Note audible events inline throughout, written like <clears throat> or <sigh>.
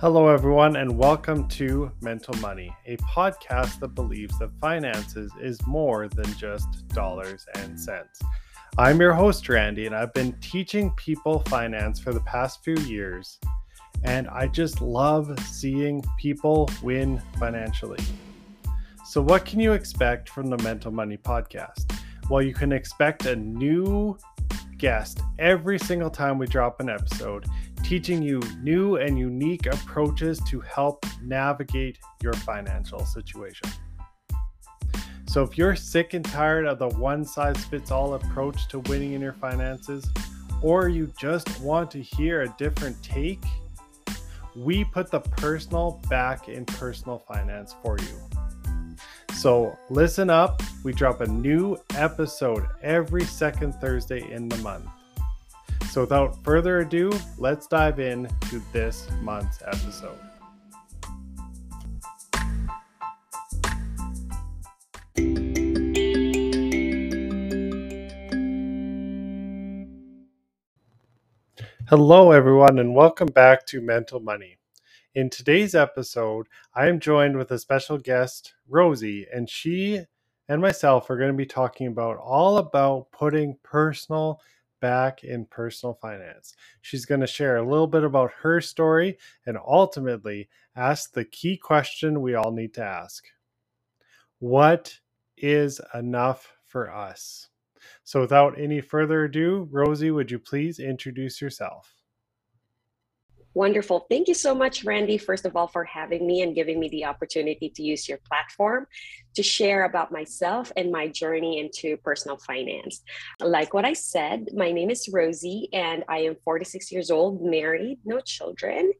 Hello, everyone, and welcome to Mental Money, a podcast that believes that finances is more than just dollars and cents. I'm your host, Randy, and I've been teaching people finance for the past few years, and I just love seeing people win financially. So, what can you expect from the Mental Money podcast? Well, you can expect a new guest every single time we drop an episode teaching you new and unique approaches to help navigate your financial situation. So, if you're sick and tired of the one size fits all approach to winning in your finances, or you just want to hear a different take, we put the personal back in personal finance for you. So, listen up. We drop a new episode every second Thursday in the month. So, without further ado, let's dive in to this month's episode. Hello, everyone, and welcome back to Mental Money. In today's episode, I am joined with a special guest, Rosie, and she and myself are going to be talking about all about putting personal back in personal finance. She's going to share a little bit about her story and ultimately ask the key question we all need to ask What is enough for us? So, without any further ado, Rosie, would you please introduce yourself? Wonderful. Thank you so much, Randy, first of all, for having me and giving me the opportunity to use your platform to share about myself and my journey into personal finance. Like what I said, my name is Rosie, and I am 46 years old, married, no children.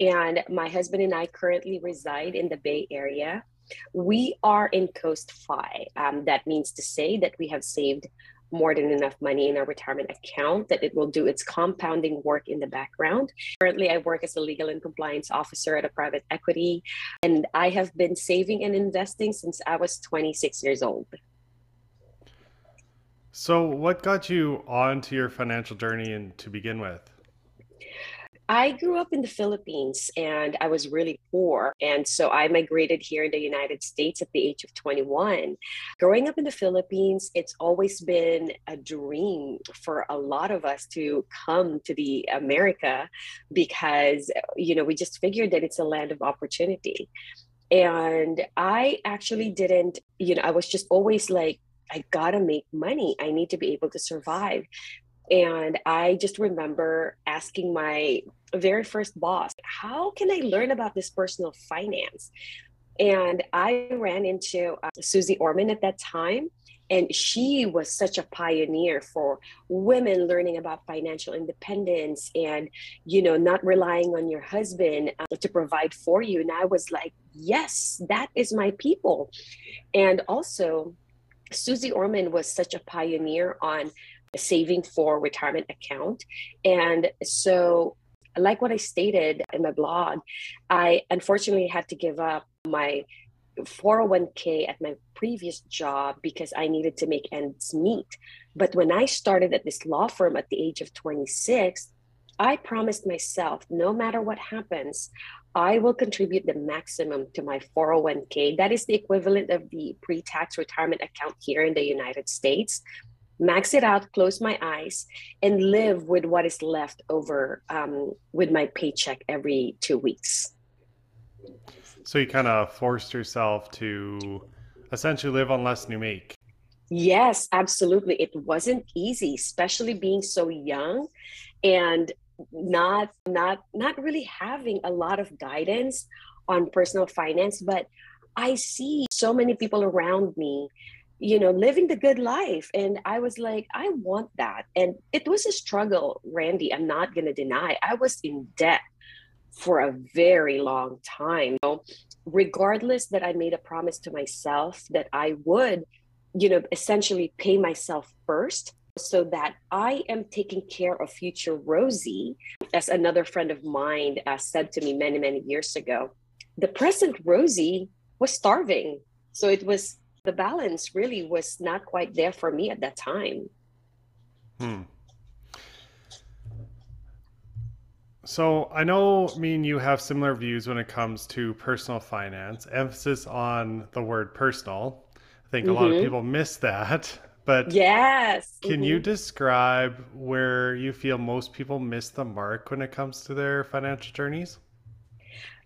And my husband and I currently reside in the Bay Area. We are in Coast Fi. Um, that means to say that we have saved more than enough money in our retirement account that it will do its compounding work in the background. Currently, I work as a legal and compliance officer at a private equity, and I have been saving and investing since I was 26 years old. So, what got you onto your financial journey and to begin with? I grew up in the Philippines and I was really poor. And so I migrated here in the United States at the age of 21. Growing up in the Philippines, it's always been a dream for a lot of us to come to the America because, you know, we just figured that it's a land of opportunity. And I actually didn't, you know, I was just always like, I gotta make money. I need to be able to survive. And I just remember asking my very first boss, How can I learn about this personal finance? And I ran into uh, Susie Orman at that time. And she was such a pioneer for women learning about financial independence and, you know, not relying on your husband uh, to provide for you. And I was like, yes, that is my people. And also, Susie Orman was such a pioneer on saving for retirement account. And so, like what I stated in my blog, I unfortunately had to give up my 401k at my previous job because I needed to make ends meet. But when I started at this law firm at the age of 26, I promised myself no matter what happens, I will contribute the maximum to my 401k. That is the equivalent of the pre tax retirement account here in the United States max it out, close my eyes, and live with what is left over um, with my paycheck every two weeks. So you kind of forced yourself to essentially live on less than you make. Yes, absolutely. It wasn't easy, especially being so young and not not not really having a lot of guidance on personal finance, but I see so many people around me you know, living the good life. And I was like, I want that. And it was a struggle, Randy. I'm not going to deny. I was in debt for a very long time. Know, regardless that I made a promise to myself that I would, you know, essentially pay myself first so that I am taking care of future Rosie, as another friend of mine uh, said to me many, many years ago. The present Rosie was starving. So it was the balance really was not quite there for me at that time. Hmm. So I know me and you have similar views when it comes to personal finance, emphasis on the word personal. I think a lot of Mm-hmm. people miss that. <laughs> But Yes. can you describe where you feel most people miss the mark when it comes to their financial journeys?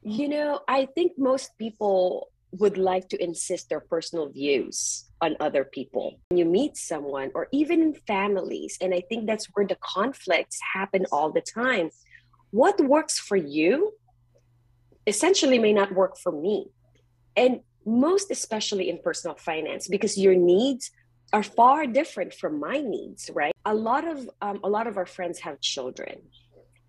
You know, I think most people would like to insist their personal views on other people. When you meet someone, or even in families, and I think that's where the conflicts happen all the time. What works for you essentially may not work for me. And most especially in personal finance, because your needs are far different from my needs, right? A lot of um, a lot of our friends have children,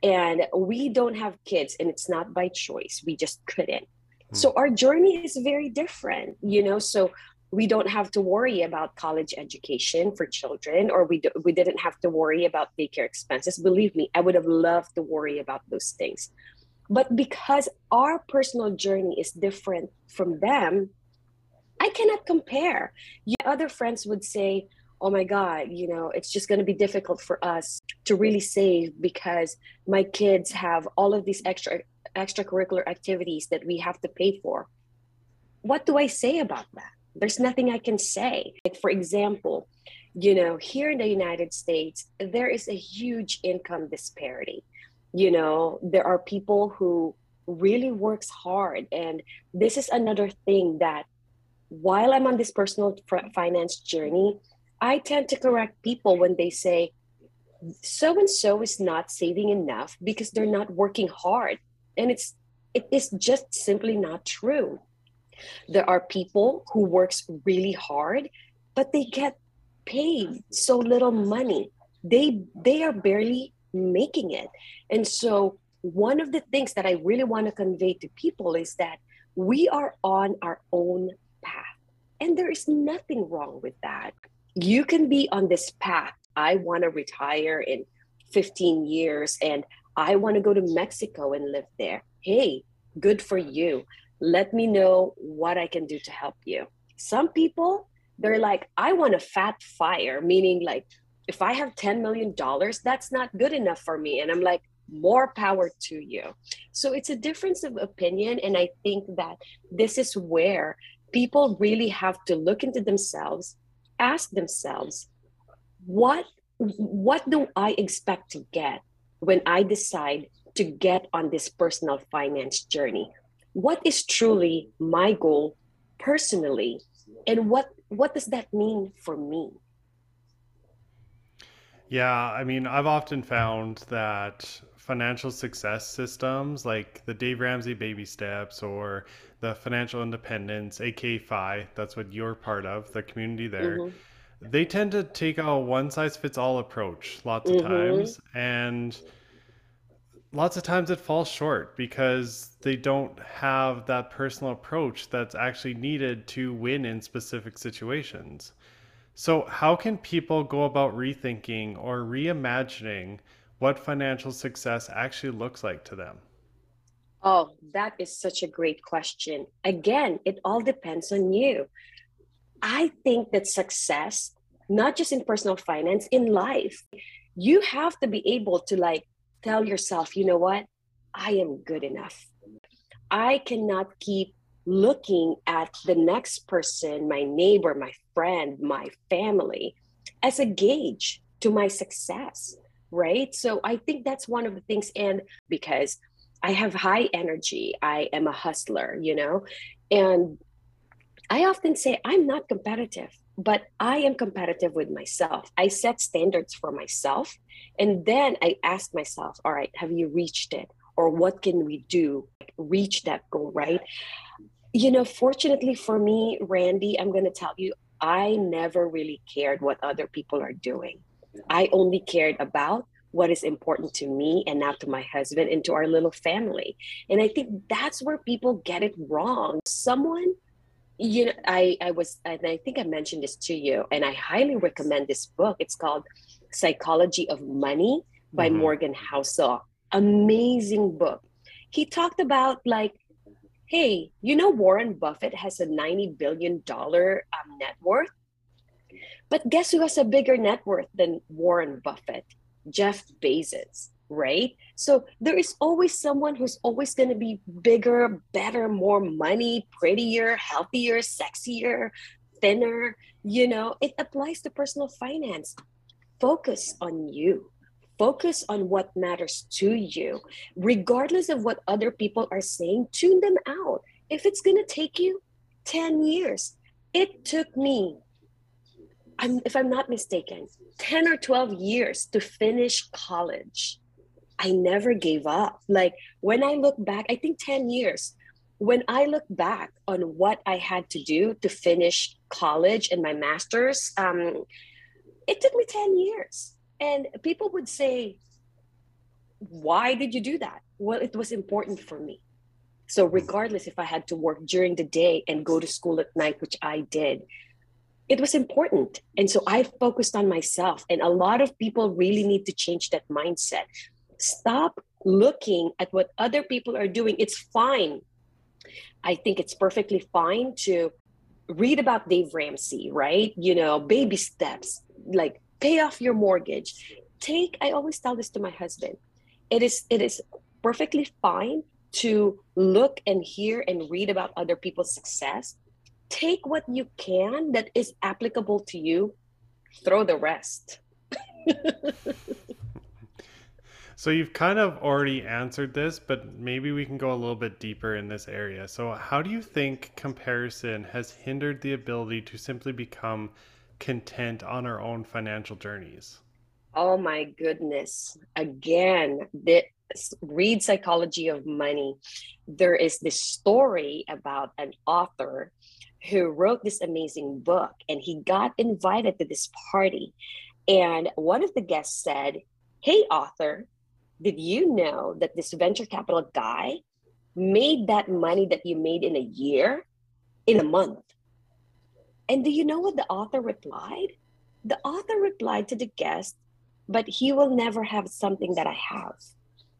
and we don't have kids and it's not by choice we just couldn't Mm-hmm. so our journey is very different you know so we don't have to worry about college education for children or we, do, we didn't have to worry about daycare expenses. Believe me i would have loved to worry about those things. But because our personal journey is different from them i cannot compare. You, other friends would say oh my god you know it's just going to be difficult for us to really save because my kids have all of these extra extracurricular activities that we have to pay for. What do i say about that? There's nothing i can say. Like for example you know here in the united states there is a huge income disparity. You know there are people who really works hard and this is another thing that while i'm on this personal finance journey I tend to correct people when they say, so and so is not saving enough because they're not working hard. And it's it is just simply not true. There are people who works really hard, but they get paid so little money. They they are barely making it. And so one of the things that I really want to convey to people is that we are on our own path. And there is nothing wrong with that you can be on this path. I want to retire in 15 years and I want to go to Mexico and live there. Hey, good for you. Let me know what I can do to help you. Some people, they're like, I want a fat fire, meaning like, if I have $10 million, that's not good enough for me. And I'm like, more power to you. So it's a difference of opinion. And I think that this is where people really have to look into themselves ask themselves what what do i expect to get when i decide to get on this personal finance journey? What is truly my goal personally? And what what does that mean for me? Yeah i mean i've often found that financial success systems like the dave ramsey baby steps or the financial independence aka fi that's what you're part of the community there mm-hmm they tend to take a one size fits all approach lots of mm-hmm. times and lots of times it falls short because they don't have that personal approach that's actually needed to win in specific situations. So how can people go about rethinking or reimagining what financial success actually looks like to them? Oh that is such a great question. Again it all depends on you. I think that success, not just in personal finance, in life, you have to be able to like tell yourself, you know what? I am good enough. I cannot keep looking at the next person, my neighbor, my friend, my family, as a gauge to my success, right? So I think that's one of the things. And because I have high energy, I am a hustler, you know, and I often say I'm not competitive, but I am competitive with myself. I set standards for myself. And then I ask myself, all right, have you reached it? Or what can we do? Reach that goal, right? You know, fortunately for me, Randy, I'm going to tell you, I never really cared what other people are doing. I only cared about what is important to me and not to my husband and to our little family. And I think that's where people get it wrong. Someone you know i i was and i think i mentioned this to you and i highly recommend this book. It's called psychology of money by mm-hmm. morgan housel. Amazing book. He talked about like hey you know warren buffett has a 90 billion dollar um, net worth? But guess who has a bigger net worth than warren buffett? Jeff bezos right? So there is always someone who's always going to be bigger, better, more money, prettier, healthier, sexier, thinner. You know, it applies to personal finance. Focus on you. Focus on what matters to you, regardless of what other people are saying. Tune them out. If it's going to take you 10 years, it took me I'm, if I'm not mistaken, 10 or 12 years to finish college. I never gave up. Like when I look back, I think 10 years. When I look back on what I had to do to finish college and my master's, um, it took me 10 years. And people would say, Why did you do that? Well, it was important for me. So, regardless if I had to work during the day and go to school at night, which I did, it was important. And so I focused on myself. And a lot of people really need to change that mindset. Stop looking at what other people are doing. It's fine. I think it's perfectly fine to read about Dave Ramsey, right? You know, baby steps, like pay off your mortgage. Take, I always tell this to my husband. It is it is perfectly fine to look and hear and read about other people's success take what you can that is applicable to you, throw the rest. <laughs> so you've kind of already answered this, but maybe we can go a little bit deeper in this area. So, how do you think comparison has hindered the ability to simply become content on our own financial journeys? Oh my goodness. Again, the, read Psychology of Money. There is this story about an author who wrote this amazing book and he got invited to this party. And one of the guests said, Hey, author, did you know that this venture capital guy made that money that you made in a year in a month? And do you know what the author replied? The author replied to the guest, But he will never have something that I have.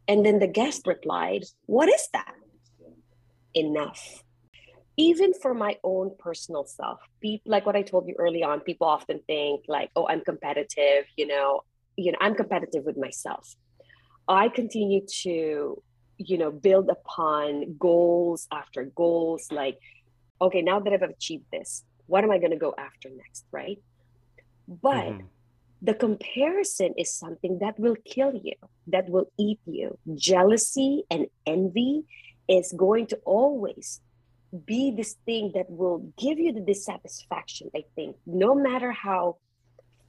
And then the guest replied, What is that? Enough even for my own personal self people like what i told you early on people often think like oh i'm competitive you know you know i'm competitive with myself i continue to you know build upon goals after goals like okay now that i've achieved this what am i going to go after next right? But mm-hmm. the comparison is something that will kill you that will eat you. Jealousy and envy is going to always be this thing that will give you the dissatisfaction, I think, no matter how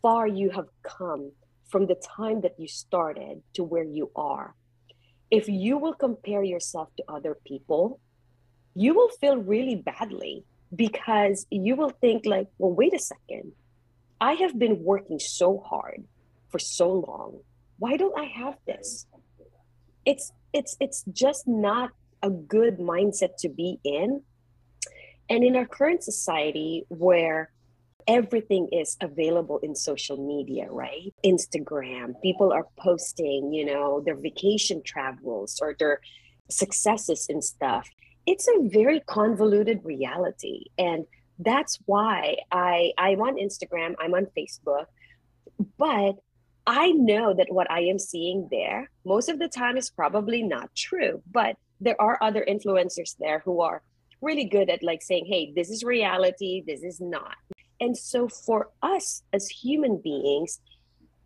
far you have come from the time that you started to where you are. If you will compare yourself to other people, you will feel really badly because you will think like, well, wait a second. I have been working so hard for so long. Why don't I have this? It's it's it's just not a good mindset to be in and in our current society, where everything is available in social media, right? Instagram, people are posting, you know, their vacation travels or their successes and stuff. It's a very convoluted reality. And that's why I I'm on Instagram, I'm on Facebook, but I know that what I am seeing there most of the time is probably not true, but there are other influencers there who are really good at like saying, hey, this is reality, this is not. And so for us as human beings,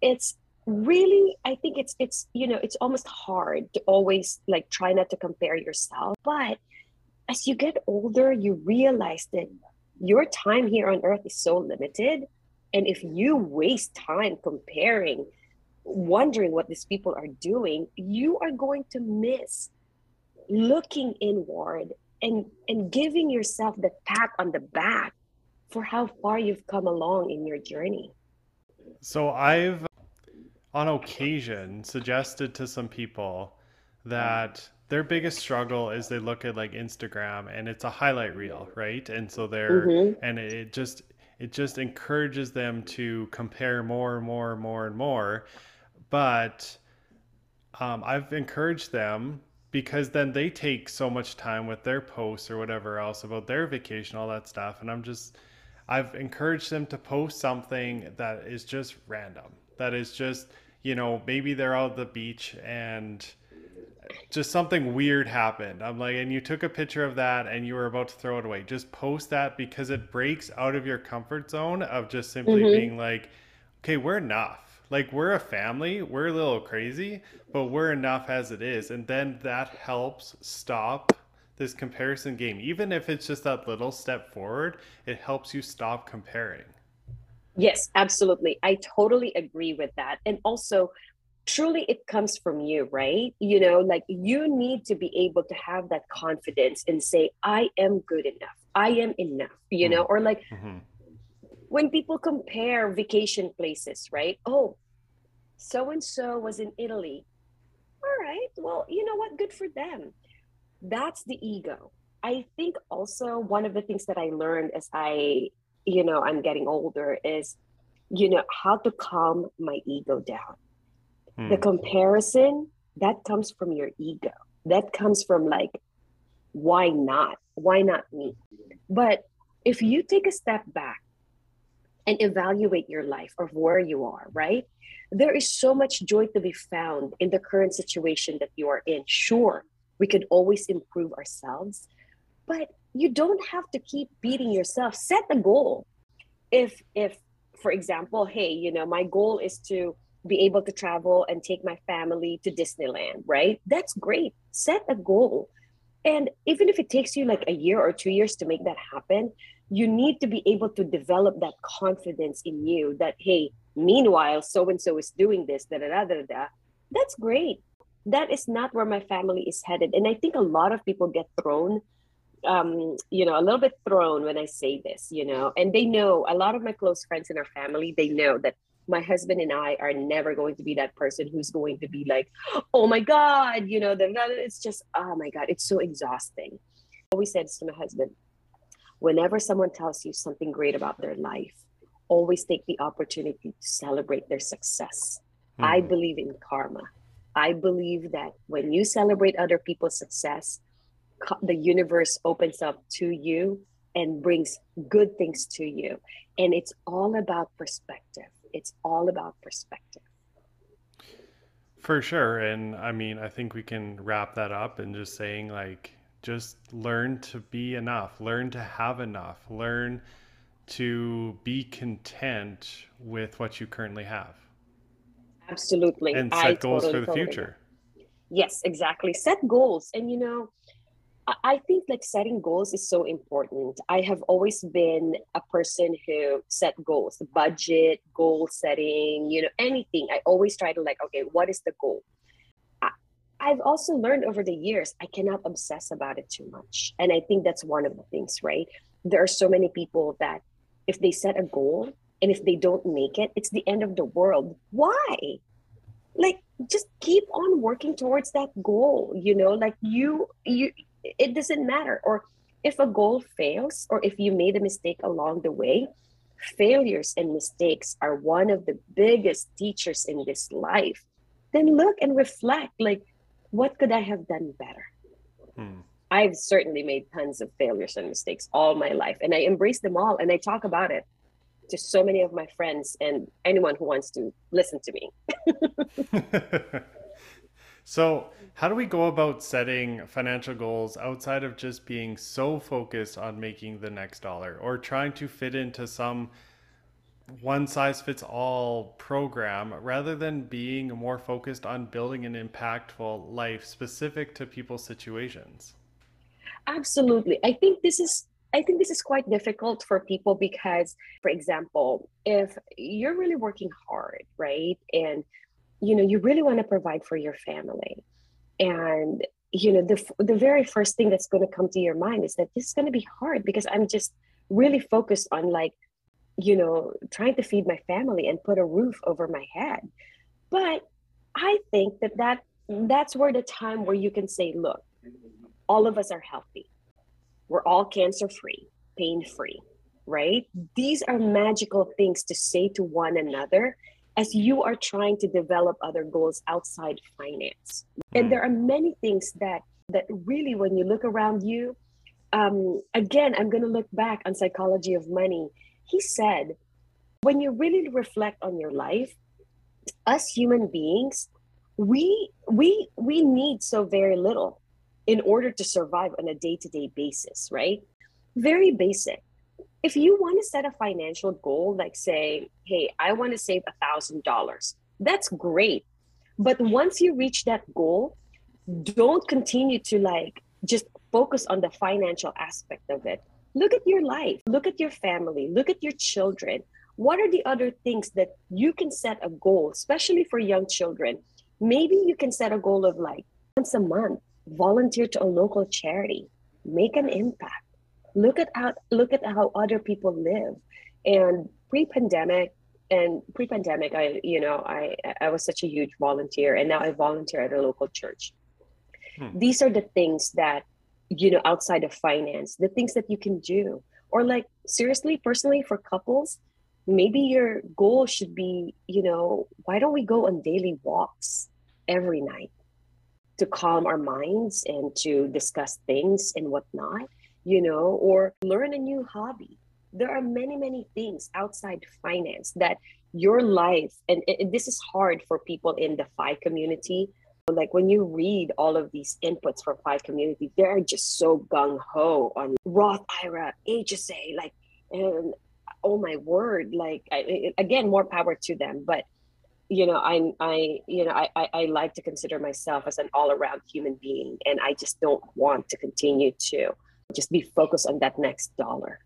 it's really i think it's it's you know it's almost hard to always like try not to compare yourself. But as you get older you realize that your time here on earth is so limited. And if you waste time comparing wondering what these people are doing you are going to miss looking inward and and giving yourself the pat on the back for how far you've come along in your journey so i've on occasion suggested to some people that their biggest struggle is they look at like instagram and it's a highlight reel right and so they're mm-hmm. and it just it just encourages them to compare more and more and more and more but um, i've encouraged them because then they take so much time with their posts or whatever else about their vacation, all that stuff. And I'm just, I've encouraged them to post something that is just random, that is just, you know, maybe they're out at the beach and just something weird happened. I'm like, and you took a picture of that and you were about to throw it away. Just post that because it breaks out of your comfort zone of just simply mm-hmm. being like, okay, we're enough. Like, we're a family, we're a little crazy, but we're enough as it is. And then that helps stop this comparison game. Even if it's just that little step forward, it helps you stop comparing. Yes, absolutely. I totally agree with that. And also, truly it comes from you, right? You know, like you need to be able to have that confidence and say, I am good enough. I am enough, you mm-hmm. know, or like mm-hmm. when people compare vacation places, right? Oh, so and so was in Italy. All right. Well, you know what? Good for them. That's the ego. I think also one of the things that I learned as I, you know, I'm getting older is, you know, how to calm my ego down the hmm. comparison that comes from your ego. That comes from like, why not? Why not me? But if you take a step back and evaluate your life of where you are, right? There is so much joy to be found in the current situation that you are in. Sure, we could always improve ourselves, but you don't have to keep beating yourself. Set a goal. If if for example, hey, you know, my goal is to be able to travel and take my family to Disneyland, right? That's great. Set a goal. And even if it takes you like a year or two years to make that happen, you need to be able to develop that confidence in you that, hey, meanwhile, so and so is doing this, da da da da da. That's great. That is not where my family is headed. And I think a lot of people get thrown um, you know, a little bit thrown when I say this, you know, and they know a lot of my close friends in our family, they know that my husband and I are never going to be that person who's going to be like, oh my God, you know, that it's just, oh my God, it's so exhausting. I always said to my husband, whenever someone tells you something great about their life, always take the opportunity to celebrate their success. Mm. I believe in karma. I believe that when you celebrate other people's success, the universe opens up to you and brings good things to you. And it's all about perspective it's all about perspective. For sure. And I mean, I think we can wrap that up and just saying, like, just learn to be enough, learn to have enough, learn to be content with what you currently have. Absolutely. And set I goals totally, for the future. Yes, exactly. Set goals. And, you know, I think like setting goals is so important. I have always been a person who set goals, budget, goal setting, you know, anything. I always try to like, okay, what is the goal? I've also learned over the years, I cannot obsess about it too much. And I think that's one of the things, right? There are so many people that if they set a goal and if they don't make it, it's the end of the world. Why? Like just keep on working towards that goal, you know, like you you it doesn't matter. Or if a goal fails, or if you made a mistake along the way, failures and mistakes are one of the biggest teachers in this life. Then look and reflect like, what could I have done better? Hmm. I've certainly made tons of failures and mistakes all my life, and I embrace them all and I talk about it to so many of my friends and anyone who wants to listen to me. <laughs> So, how do we go about setting financial goals outside of just being so focused on making the next dollar or trying to fit into some one size fits all program rather than being more focused on building an impactful life specific to people's situations? Absolutely. I think this is I think this is quite difficult for people because, for example, if you're really working hard, right? And you know you really want to provide for your family. And you know the the very first thing that's going to come to your mind is that this is going to be hard because i'm just really focused on like you know trying to feed my family and put a roof over my head. But i think that that that's where the time where you can say look all of us are healthy we're all cancer free pain free right these are magical things to say to one another as you are trying to develop other goals outside finance. And hmm. there are many things that that really, when you look around you, um, again, I'm going to look back on psychology of money. He said, when you really reflect on your life, us human beings, we we we need so very little in order to survive on a day-to-day basis, right? Very basic. If you want to set a financial goal, like say, hey, I want to save a thousand dollars, that's great. But once you reach that goal, don't continue to like just focus on the financial aspect of it. Look at your life, look at your family, look at your children. What are the other things that you can set a goal, especially for young children? Maybe you can set a goal of like once a month, volunteer to a local charity, make an impact. Look at how look at how other people live. And pre-pandemic, and pre-pandemic, I you know I I was such a huge volunteer, and now I volunteer at a local church. Hmm. These are the things that you know outside of finance, the things that you can do, or like seriously, personally for couples, maybe your goal should be you know why don't we go on daily walks every night to calm our minds and to discuss things and whatnot you know or learn a new hobby. There are many many things outside finance that your life and, and this is hard for people in the FI community. Like when you read all of these inputs for FI community they're just so gung-ho on roth ira hsa like and oh my word like I, again more power to them. But you know i'm i you know I, I i like to consider myself as an all-around human being and i just don't want to continue to just be focused on that next dollar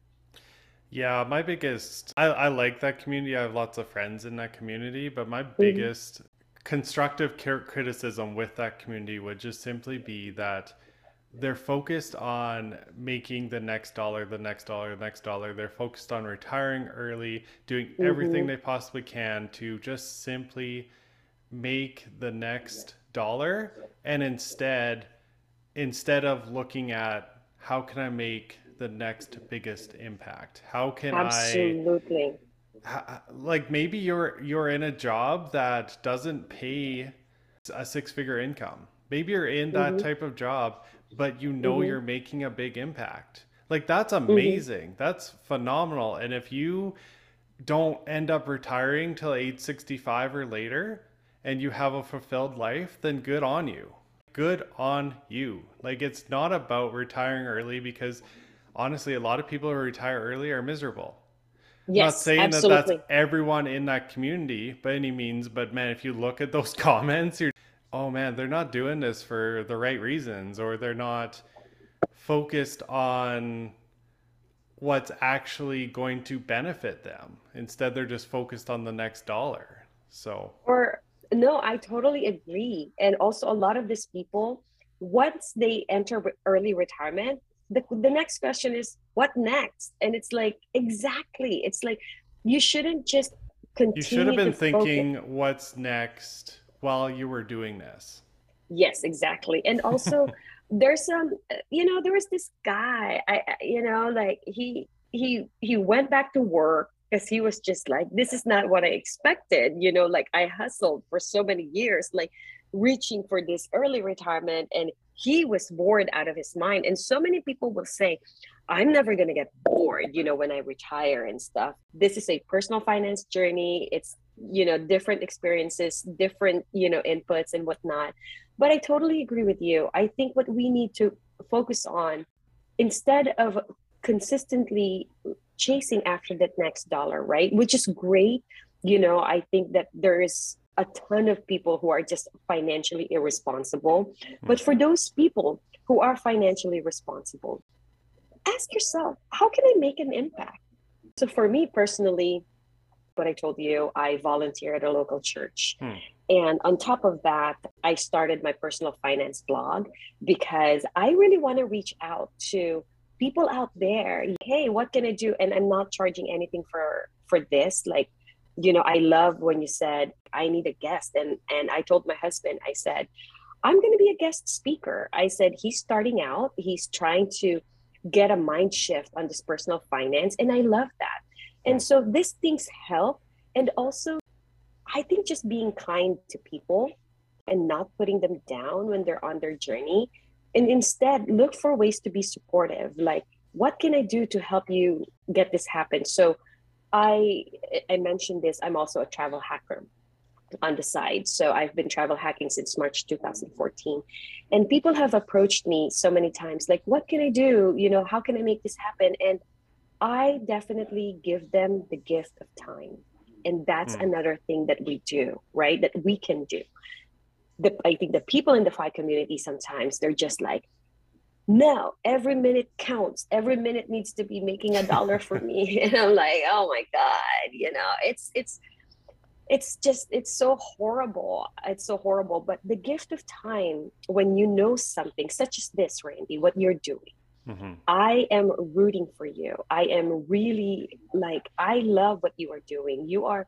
yeah my biggest i, I like that community i have lots of friends in that community but my mm-hmm. biggest constructive criticism with that community would just simply be that they're focused on making the next dollar, the next dollar, the next dollar. They're focused on retiring early, doing mm-hmm. everything they possibly can to just simply make the next dollar. And instead, instead of looking at how can I make the next biggest impact? How can Absolutely. I Absolutely. like maybe you're you're in a job that doesn't pay a six figure income. Maybe you're in that mm-hmm. type of job but you know mm-hmm. you're making a big impact. Like that's mm-hmm. amazing. Mm-hmm. That's phenomenal. And if you don't end up retiring till age 65 or later and you have a fulfilled life, then good on you. Good on you. Like it's not about retiring early because honestly, a lot of people who retire early are miserable. Yes, not saying absolutely. that that's everyone in that community by any means, but man, if you look at those <laughs> comments, you're oh man, they're not doing this for the right reasons, or they're not focused on what's actually going to benefit them. Instead, they're just focused on the next dollar. So, or no, I totally agree. And also, a lot of these people, once they enter early retirement, the, the next question is, what next? And it's like, exactly. It's like, you shouldn't just continue. You should have been thinking, focus. what's next? While you were doing this. Yes, exactly. And also <laughs> there's some you know there was this guy I you know like he he he went back to work because he was just like this is not what I expected, you know, like I hustled for so many years like reaching for this early retirement and he was bored out of his mind and so many people will say i'm never going to get bored you know when i retire and stuff this is a personal finance journey it's you know different experiences different you know inputs and whatnot. But i totally agree with you. I think what we need to focus on instead of consistently chasing after that next dollar right which is great you know i think that there is a ton of people who are just financially irresponsible. But for those people who are financially responsible ask yourself how can i make an impact? So for me personally what I told you, I volunteer at a local church. Hmm. And on top of that, I started my personal finance blog because I really want to reach out to people out there. Hey, what can I do? And I'm not charging anything for for this. Like, you know, I love when you said I need a guest, and and I told my husband, I said, I'm going to be a guest speaker. I said he's starting out. He's trying to get a mind shift on this personal finance, and I love that. And so these things help. And also, I think just being kind to people and not putting them down when they're on their journey. And instead, look for ways to be supportive. Like, what can I do to help you get this happen? So, I I mentioned this. I'm also a travel hacker. on the side. So I've been travel hacking since March 2014. And people have approached me so many times like, what can I do? You know, how can I make this happen? And I definitely give them the gift of time. And that's mm. another thing that we do, right? That we can do. The, I think the people in the FI community sometimes they're just like, no, every minute counts. Every minute needs to be making a dollar for me. <laughs> And I'm like, oh my God, you know, it's it's it's just it's so horrible it's so horrible but the gift of time when you know something such as this randy what you're doing mm-hmm. i am rooting for you i am really like i love what you are doing you are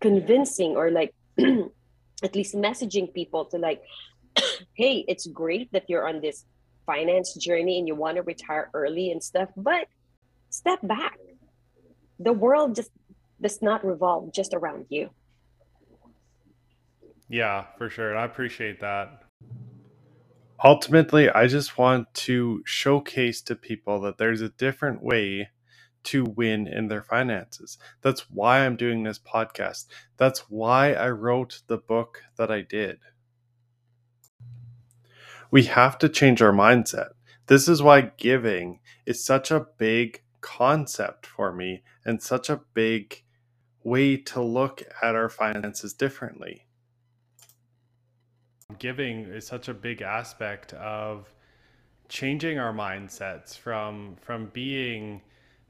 convincing or like <clears throat> at least messaging people to like <clears throat> hey it's great that you're on this finance journey and you want to retire early and stuff but step back the world just does not revolve just around you yeah, for sure. And I appreciate that. Ultimately, I just want to showcase to people that there's a different way to win in their finances. That's why I'm doing this podcast. That's why I wrote the book that I did. We have to change our mindset. This is why giving is such a big concept for me and such a big way to look at our finances differently giving is such a big aspect of changing our mindsets from from being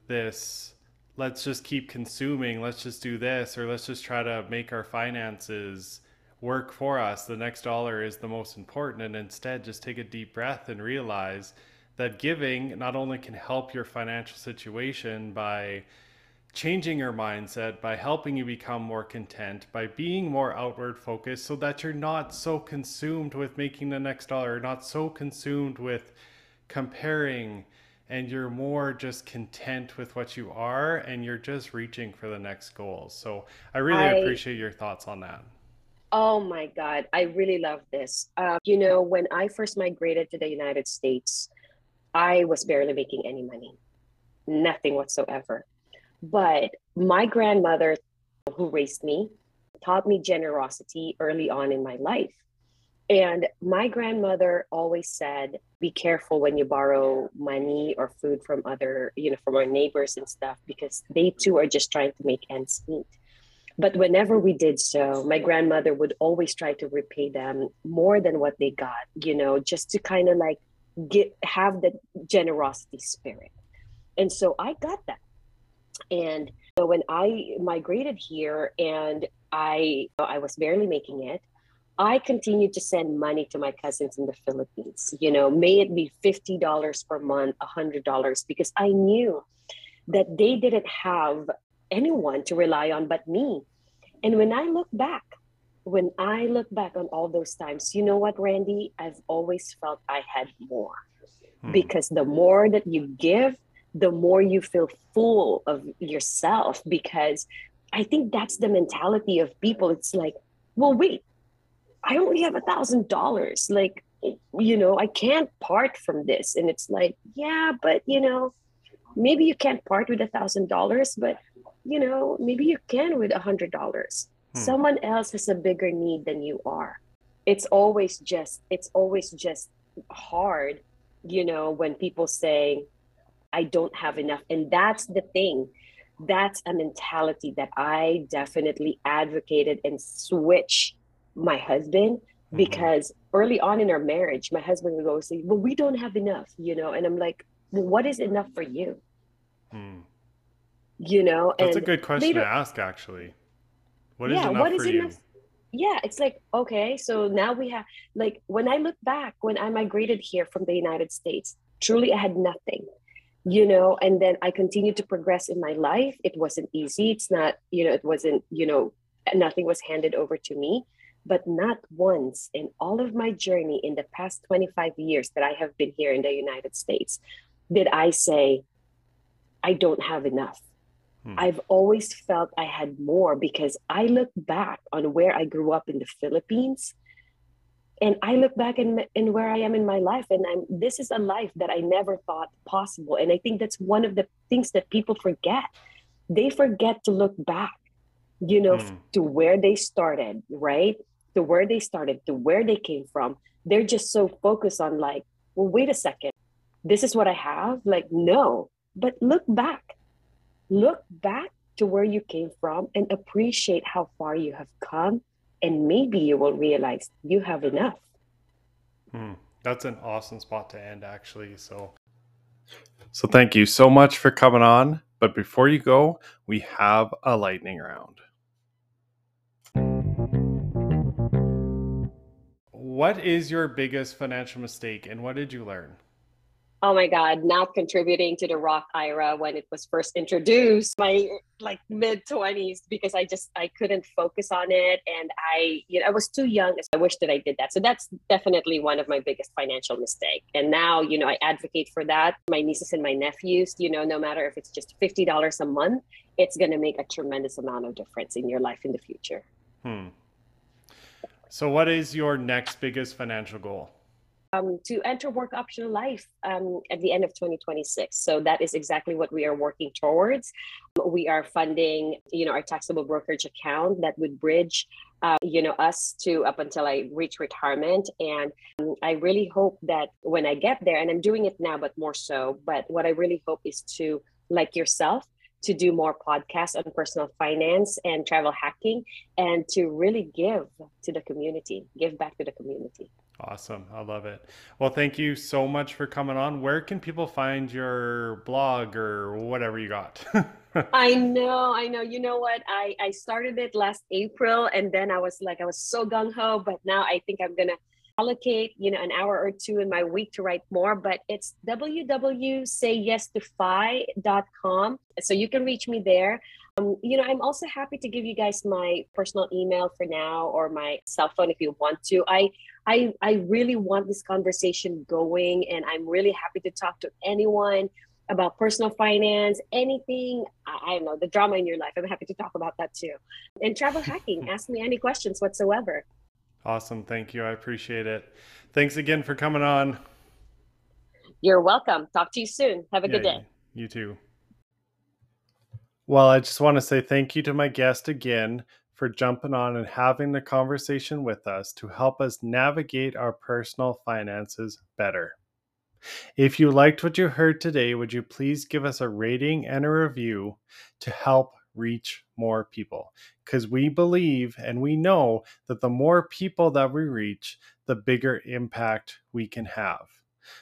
this let's just keep consuming let's just do this or let's just try to make our finances work for us. The next dollar is the most important and instead just take a deep breath and realize that giving not only can help your financial situation by changing your mindset by helping you become more content, by being more outward focused so that you're not so consumed with making the next dollar, not so consumed with comparing, and you're more just content with what you are and you're just reaching for the next goals. So I really I, appreciate your thoughts on that. Oh my God, I really love this. Uh, you know, when I first migrated to the United States, I was barely making any money, nothing whatsoever but my grandmother, who raised me, taught me generosity early on in my life. And my grandmother always said, be careful when you borrow money or food from other, you know, from our neighbors and stuff, because they too are just trying to make ends meet. But whenever we did so, my grandmother would always try to repay them more than what they got, you know, just to kind of like get have the generosity spirit. And so I got that. And so when I migrated here and I I was barely making it, I continued to send money to my cousins in the Philippines. You know, may it be $50 per month, $100 because I knew that they didn't have anyone to rely on but me. And when I look back, when I look back on all those times, you know what, Randy? I've always felt I had more. Hmm. Because the more that you give, the more you feel full of yourself because I think that's the mentality of people. It's like, well, wait, I only have a thousand dollars. Like, you know, I can't part from this. And it's like, yeah, but you know, maybe you can't part with a thousand dollars, but you know, maybe you can with a hundred dollars. Hmm. Someone else has a bigger need than you are. It's always just, it's always just hard, you know, when people say, I don't have enough. And that's the thing. That's a mentality that I definitely advocated and switch my husband mm-hmm. because early on in our marriage, my husband would always say, Well, we don't have enough, you know, and I'm like, Well, what is enough for you? Hmm. You know, that's a good question to ask, actually. What is yeah, enough what is for enough? you? yeah it's like okay so now we have like when i look back when i migrated here from the united states truly i had nothing you know and then i continued to progress in my life. It wasn't easy. It's not you know it wasn't you know nothing was handed over to me but not once in all of my journey in the past 25 years that i have been here in the united states did i say i don't have enough. Hmm. i've always felt i had more because i look back on where i grew up in the philippines and I look back and in where I am in my life, and I'm this is a life that I never thought possible. And I think that's one of the things that people forget. They forget to look back. you know, mm. to where they started, right? To where they started, to where they came from. They're just so focused on, like, well, wait a second, this is what I have. Like, no, but look back, look back to where you came from and appreciate how far you have come. And maybe you will realize you have enough. Hmm. That's an awesome spot to end, actually. So, so thank you so much for coming on. But before you go, we have a lightning round. What is your biggest financial mistake and what did you learn? Oh my god not contributing to the roth ira when it was first introduced my like mid 20s because i just i couldn't focus on it and i you know i was too young i wish that i did that. So that's definitely one of my biggest financial mistake. And now you know i advocate for that. My nieces and my nephews you know no matter if it's just $50 a month it's going to make a tremendous amount of difference in your life in the future. Hmm. so what is your next biggest financial goal um, to enter work optional life um, at the end of 2026. So that is exactly what we are working towards. We are funding, you know, our taxable brokerage account that would bridge, uh, you know, us to up until I reach retirement. And um, I really hope that when I get there, and I'm doing it now, but more so. But what I really hope is to, like yourself, to do more podcasts on personal finance and travel hacking and to really give to the community, give back to the community. Awesome. I love it. Well, thank you so much for coming on. Where can people find your blog or whatever you got? <laughs> I know, I know. You know what? I, I started it last April and then I was like, I was so gung ho, but now I think I'm going to allocate, you know, an hour or two in my week to write more. But it's www.sayyestofi.com. So you can reach me there. Um, you know, I'm also happy to give you guys my personal email for now or my cell phone if you want to. I I I really want this conversation going and I'm really happy to talk to anyone about personal finance, anything, I, I don't know, the drama in your life. I'm happy to talk about that too. And travel hacking, <laughs> ask me any questions whatsoever. Awesome. Thank you. I appreciate it. Thanks again for coming on. You're welcome. Talk to you soon. Have a yeah, good day. You too. Well, I just want to say thank you to my guest again for jumping on and having the conversation with us to help us navigate our personal finances better. If you liked what you heard today, would you please give us a rating and a review to help reach more people? Because we believe and we know that the more people that we reach, the bigger impact we can have.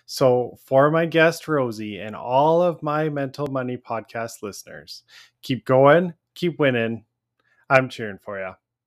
So, for my guest, Rosie, and all of my Mental Money podcast listeners, keep going, keep winning. I'm cheering for you.